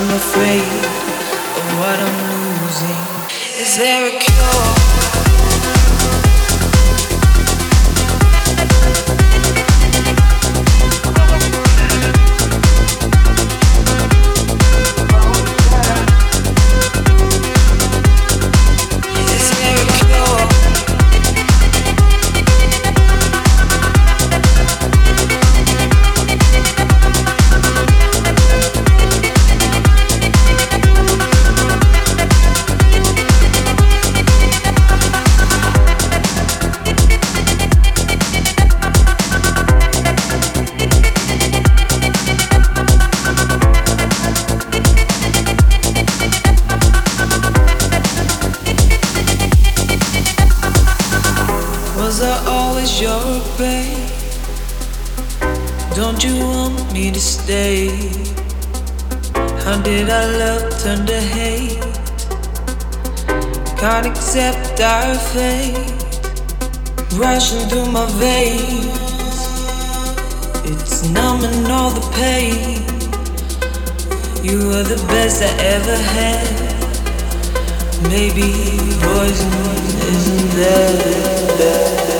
I'm afraid of what I'm losing. Is there a cure? Accept our fate rushing through my veins. It's numbing all the pain. You were the best I ever had. Maybe poison isn't there.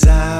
desire.